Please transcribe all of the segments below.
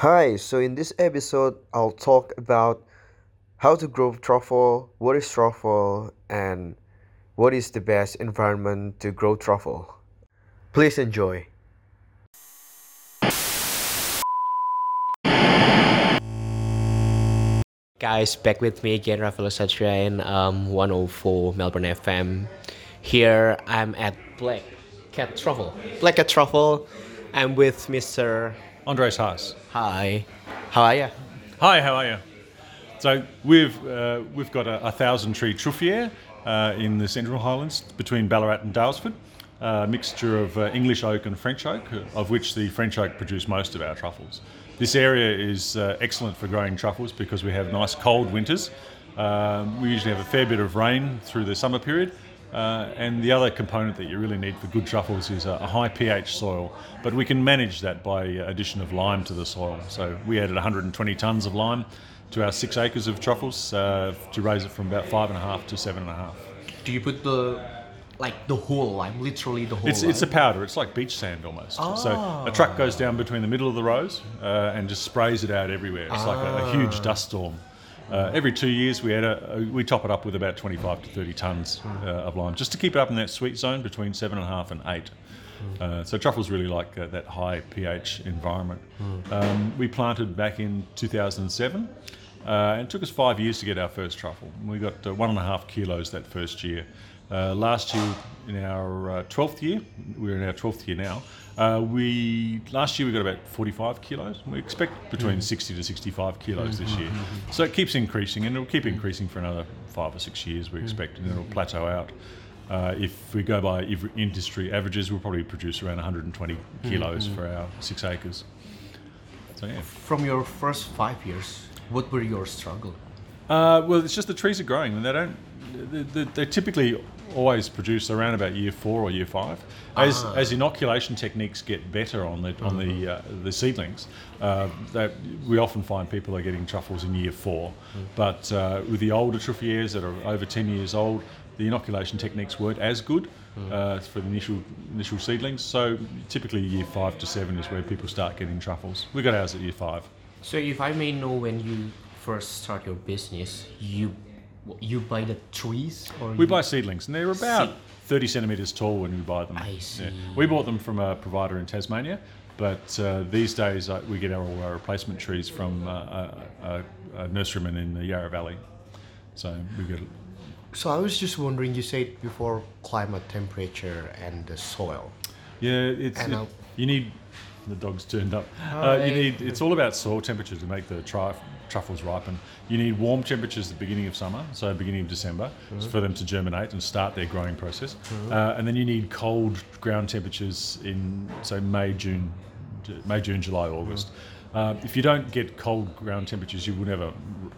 Hi, so in this episode, I'll talk about how to grow truffle, what is truffle, and what is the best environment to grow truffle. Please enjoy. Guys, back with me again, Rafael Satria in um, 104 Melbourne FM. Here I'm at Black Cat Truffle. Black Cat Truffle. I'm with Mr. Andres Haas. Hi. How are you? Hi, how are you? So we've uh, we've got a, a thousand tree truffier uh, in the Central Highlands between Ballarat and Daylesford. A mixture of uh, English oak and French oak, of which the French oak produce most of our truffles. This area is uh, excellent for growing truffles because we have nice cold winters. Um, we usually have a fair bit of rain through the summer period, uh, and the other component that you really need for good truffles is a, a, high pH soil. But we can manage that by addition of lime to the soil. So we added 120 tonnes of lime to our six acres of truffles uh, to raise it from about five and a half to seven and a half. Do you put the like the whole lime, literally the whole. It's lime? it's a powder. It's like beach sand almost. Oh. So a truck goes down between the middle of the rows uh, and just sprays it out everywhere. It's like a, a, huge dust storm. Uh, every two years, we add a, we top it up with about 25 to 30 tonnes uh, of lime, just to keep it up in that sweet zone between seven and a half and eight. Uh, so truffles really like uh, that high pH environment. Um, we planted back in 2007. Uh, and it took us five years to get our first truffle. We got uh, one and a half kilos that first year. Uh, last year, in our twelfth year, we're in our twelfth year now. Uh, we last year we got about 45 kilos. We expect between mm. 60 to 65 kilos this year. Mm-hmm. So it keeps increasing, and it'll keep increasing for another five or six years. We expect, and it'll plateau out. Uh, if we go by industry averages, we'll probably produce around 120 kilos mm-hmm. for our six acres. So yeah. From your first five years, what were your struggle? Uh, well, it's just the trees are growing, and they don't. They, they, they, typically always produce around about year four or year five. As, ah. as inoculation techniques get better on the on mm-hmm. the uh, the seedlings, uh, that we often find people are getting truffles in year 4 mm. But uh, with the older truffiers that are over ten years old, the inoculation techniques weren't as good mm. Uh, for the initial initial seedlings. So typically year five to seven is where people start getting truffles. We got ours at year five. So if I may know when you first start your business, you you buy the trees or we buy seedlings and they're about seed. 30 centimeters tall when we buy them I see. Yeah. we bought them from a provider in tasmania but uh, these days uh, we get our, all our replacement trees from uh, a, a, nurseryman in the yarra valley so we get so i was just wondering you said before climate temperature and the soil yeah it's it, you need the dog's turned up. Oh, uh, you need it's all about soil temperature to make the tri- truffles ripen. You need warm temperatures at the beginning of summer, so beginning of December, mm-hmm. for them to germinate and start their growing process. Mm-hmm. Uh, and then you need cold ground temperatures in say May, June, May, June, July, August. Mm-hmm. Uh, if you don't get cold ground temperatures, you will never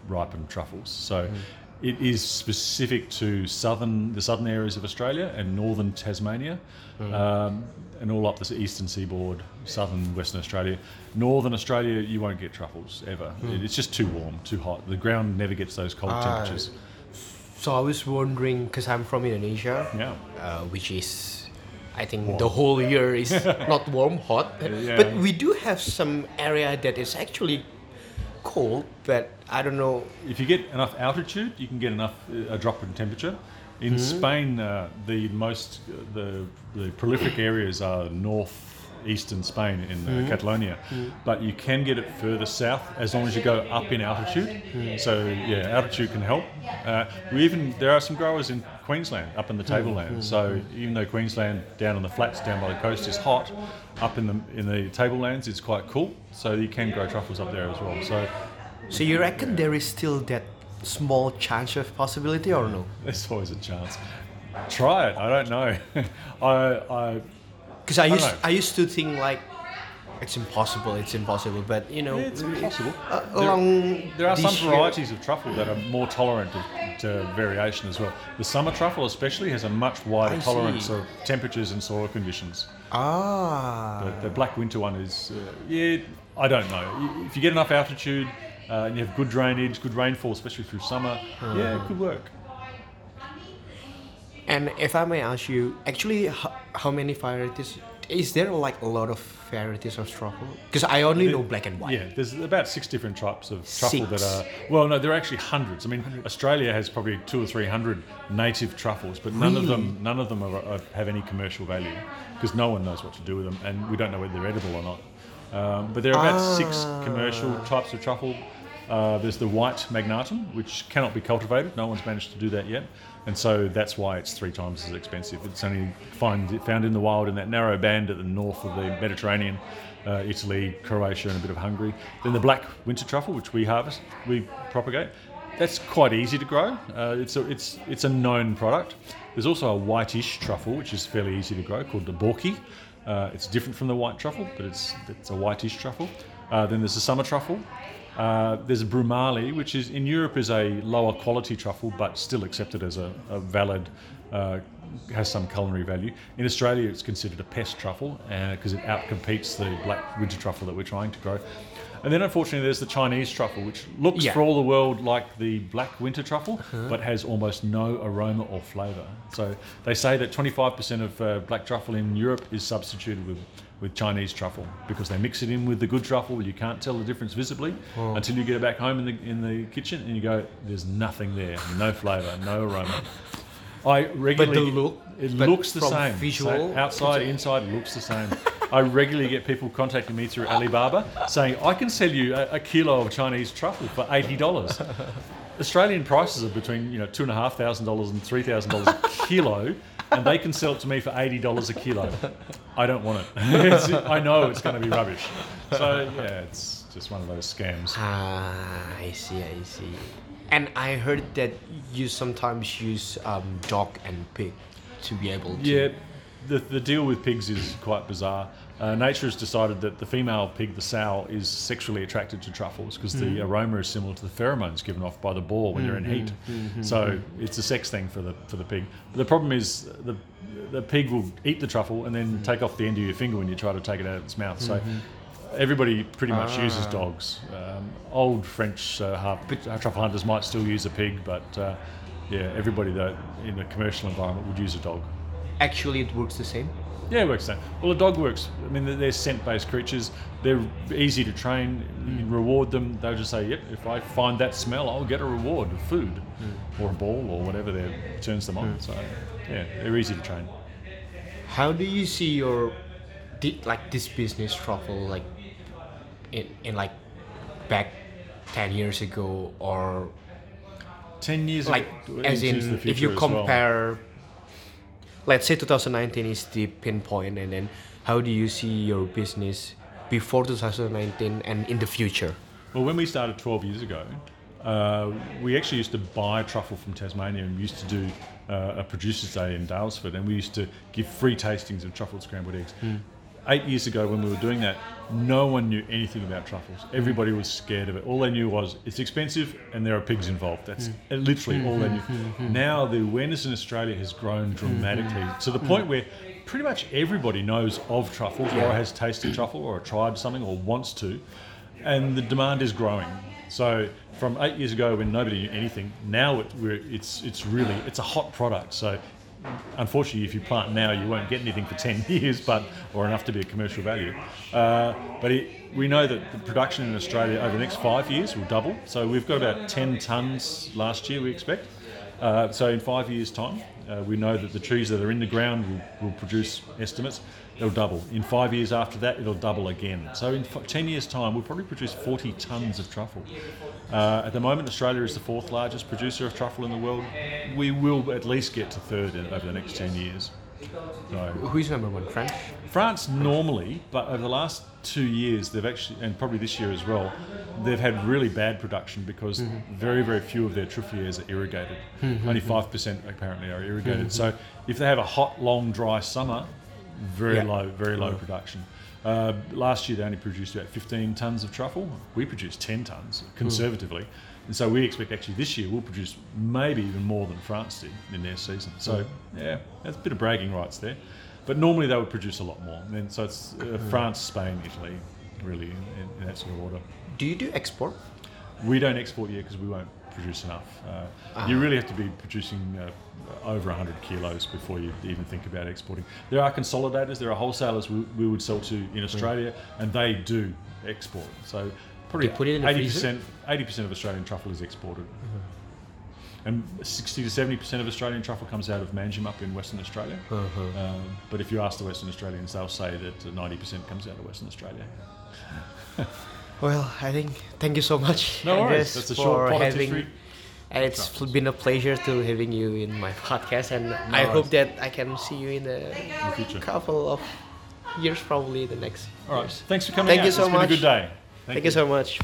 ripen truffles. So mm-hmm. It is specific to southern the southern areas of Australia and northern Tasmania. Mm. Um, and all up the eastern seaboard, southern Western Australia. Northern Australia, you won't get truffles ever. Mm. It's just too warm, too hot. The ground never gets those cold temperatures. So I was wondering, because I'm from Indonesia, yeah. Uh, which is, I think warm. the whole year is not warm, hot. Yeah. But we do have some area that is actually cold, but I don't know. If you get enough altitude, you can get enough uh, a drop in temperature. In mm-hmm. Spain, uh, the most the, the prolific areas are north eastern Spain in uh, mm-hmm. Catalonia, mm-hmm. but you can get it further south as long as you go up in altitude. Mm-hmm. So yeah, altitude can help. Uh, we even there are some growers in Queensland up in the mm-hmm. tablelands. So even though Queensland down on the flats down by the coast is hot, up in the in the tablelands it's quite cool. So you can grow truffles up there as well. So. So you reckon there is still that small chance of possibility or no? There's always a chance. Try it. I don't know. I I because I, I used I used to think like it's impossible. It's impossible. But you know, yeah, it's impossible. Uh, there, there, are some varieties of truffle that are more tolerant to, to, variation as well. The summer truffle, especially, has a much wider I tolerance see. of temperatures and soil conditions. Ah. The, the black winter one is, uh, yeah. I don't know. If you get enough altitude, uh, and you have good drainage, good rainfall, especially through summer, mm. yeah, it could work. And if I may ask you, actually, how, how many varieties Is there like a lot of varieties of truffle? Because I only know black and white. Yeah, there's about six different types of truffle that are. Well, no, there are actually hundreds. I mean, Australia has probably two or three hundred native truffles, but none of them, none of them are, are, have any commercial value because no one knows what to do with them, and we don't know whether they're edible or not. Um, but there are about six commercial types of truffle. Uh, there's the white magnatum, which cannot be cultivated. No one's managed to do that yet, and so that's why it's three times as expensive. It's only find, found in the wild in that narrow band at the north of the Mediterranean, uh, Italy, Croatia, and a bit of Hungary. Then the black winter truffle, which we harvest, we propagate. That's quite easy to grow. Uh, it's a it's it's a known product. There's also a whitish truffle, which is fairly easy to grow, called the Borchii. Uh, it's different from the white truffle, but it's it's a whitish truffle. Uh, then there's the summer truffle. Uh, there's a Brumale, which is in Europe is a lower quality truffle, but still accepted as a, a valid, uh, has some culinary value. In Australia, it's considered a pest truffle because it outcompetes the black winter truffle that we're trying to grow. And then, unfortunately, there's the Chinese truffle, which looks Yeah. for all the world like the black winter truffle, but has almost no aroma or flavour. So they say that 25% of uh, black truffle in Europe is substituted with, with Chinese truffle because they mix it in with the good truffle. You can't tell the difference visibly until you get it back home in the in the kitchen and you go, "There's nothing there, no flavour, no aroma." I regularly but look- it looks the same. visual- Same. outside, inside, it looks the same. I regularly get people contacting me through Alibaba saying, "I can sell you a, a kilo of Chinese truffle for eighty dollars." Australian prices are between you know two and a half thousand dollars and three thousand dollars a kilo, and they can sell it to me for eighty dollars a kilo. I don't want it. I know it's going to be rubbish. So yeah, it's just one of those scams. Ah, I see, I see. And I heard that you sometimes use um, dog and pig to be able to. Yeah, the, the deal with pigs is quite bizarre. Uh, nature has decided that the female pig, the sow, is sexually attracted to truffles because the aroma is similar to the pheromones given off by the boar when they're in heat. So it's a sex thing for the for the pig. But the problem is the the pig will eat the truffle and then take off the end of your finger when you try to take it out of its mouth. So everybody pretty much uses dogs. Um, old French uh, har- uh, truffle hunters might still use a pig, but uh, yeah, everybody that in a commercial environment would use a dog. Actually, it works the same. Yeah, it works the same. Well, a dog works. I mean, they're- scent-based creatures. They're easy to train. You can reward them. They'll just say, "Yep, if I find that smell, I'll get a reward of food, mm. or a ball, or whatever that turns them on." Mm. So, yeah, they're easy to train. How do you see your, like this business truffle, like, in in like, back, ten years ago, or Ten years, like ago, as in if you as well. Let's say 2019 is the pinpoint and then how do you see your business before 2019 and in the future Well, when we started 12 years ago, uh, we actually used to buy truffle from Tasmania and we used to do uh, a producer's day in Daylesford and we used to give free tastings of truffled scrambled eggs. Eight years ago, when we were doing that, no one knew anything about truffles. Mm. Everybody was scared of it. All they knew was it's expensive and there are pigs involved. That's mm. literally all they mm-hmm. knew. Mm-hmm. Mm-hmm. Now, the awareness in Australia has grown dramatically to the mm. point where pretty much everybody knows of truffles or has tasted truffle or tried something or wants to and the demand is growing. So from eight years ago, when nobody knew anything, now it, we're, it's it's really it's a hot product. So unfortunately, if you plant now, you won't get anything for ten years, but or enough to be a commercial value. Uh, but it, we know that the production in Australia over the next five years will double. So we've got about ten tons last year. We expect. Uh, so in five years' time, uh, we know that the trees that are in the ground will, will produce estimates. It'll double. In five years after that, it'll double again. So in f- ten years' time, we'll probably produce 40 tons of truffle. Uh, at the moment, Australia is the fourth largest producer of truffle in the world. We will at least get to third in, over the next 10 years. So who's number one France? France normally, but over the last two years, they've actually, and probably this year as well, they've had really bad production because mm-hmm. very, very few of their truffliers are irrigated. Mm-hmm. Only 5% apparently are irrigated. Mm-hmm. So if they have a hot, long, dry summer, very Yeah. low, very low production. Uh, last year they only produced about 15 tons of truffle. We produced 10 tons conservatively. And so we expect actually this year we'll produce maybe even more than France did in their season. So yeah, that's a bit of bragging rights there. But normally they would produce a lot more. And so it's uh, France, Spain, Italy, really in, in that sort of order. do you do export We don't export yet because we won't produce enough. Uh, You really have to be producing uh, over 100 kilos before you even think about exporting. There are consolidators, there are wholesalers we, we would sell to in Australia, and they do export. So probably put it in 80%, 80% of Australian truffle is exported. And 60 to 70% of Australian truffle comes out of Manjimup in Western Australia. Um, but if you ask the Western Australians, they'll say that uh, 90% comes out of Western Australia. Well, I think thank you so much. No worries. Andres, That's a for short product having. history. And it's been a pleasure to having you in my podcast, and I hope that I can see you in a In the future. couple of years, probably the next. All right. years. Thanks for coming Thank out. you so it's been much. a good day. Thank, you so much.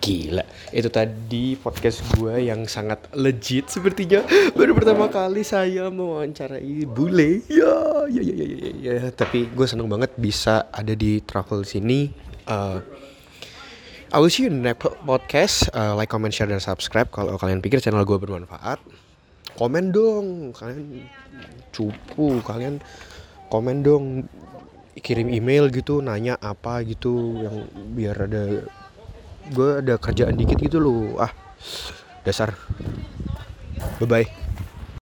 Gila, itu tadi podcast gue yang sangat legit sepertinya baru pertama kali saya mewawancarai bule. Ya, ya, ya, ya, ya, ya. Tapi gue seneng banget bisa ada di travel sini. Uh, I will see you in the next podcast. Uh, like, comment, share, dan subscribe. Kalau kalian pikir channel gue bermanfaat, komen dong. Kalian cupu, kalian komen dong. Kirim email gitu, nanya apa gitu, yang biar ada gue ada kerjaan dikit gitu loh. Ah, dasar. Bye bye.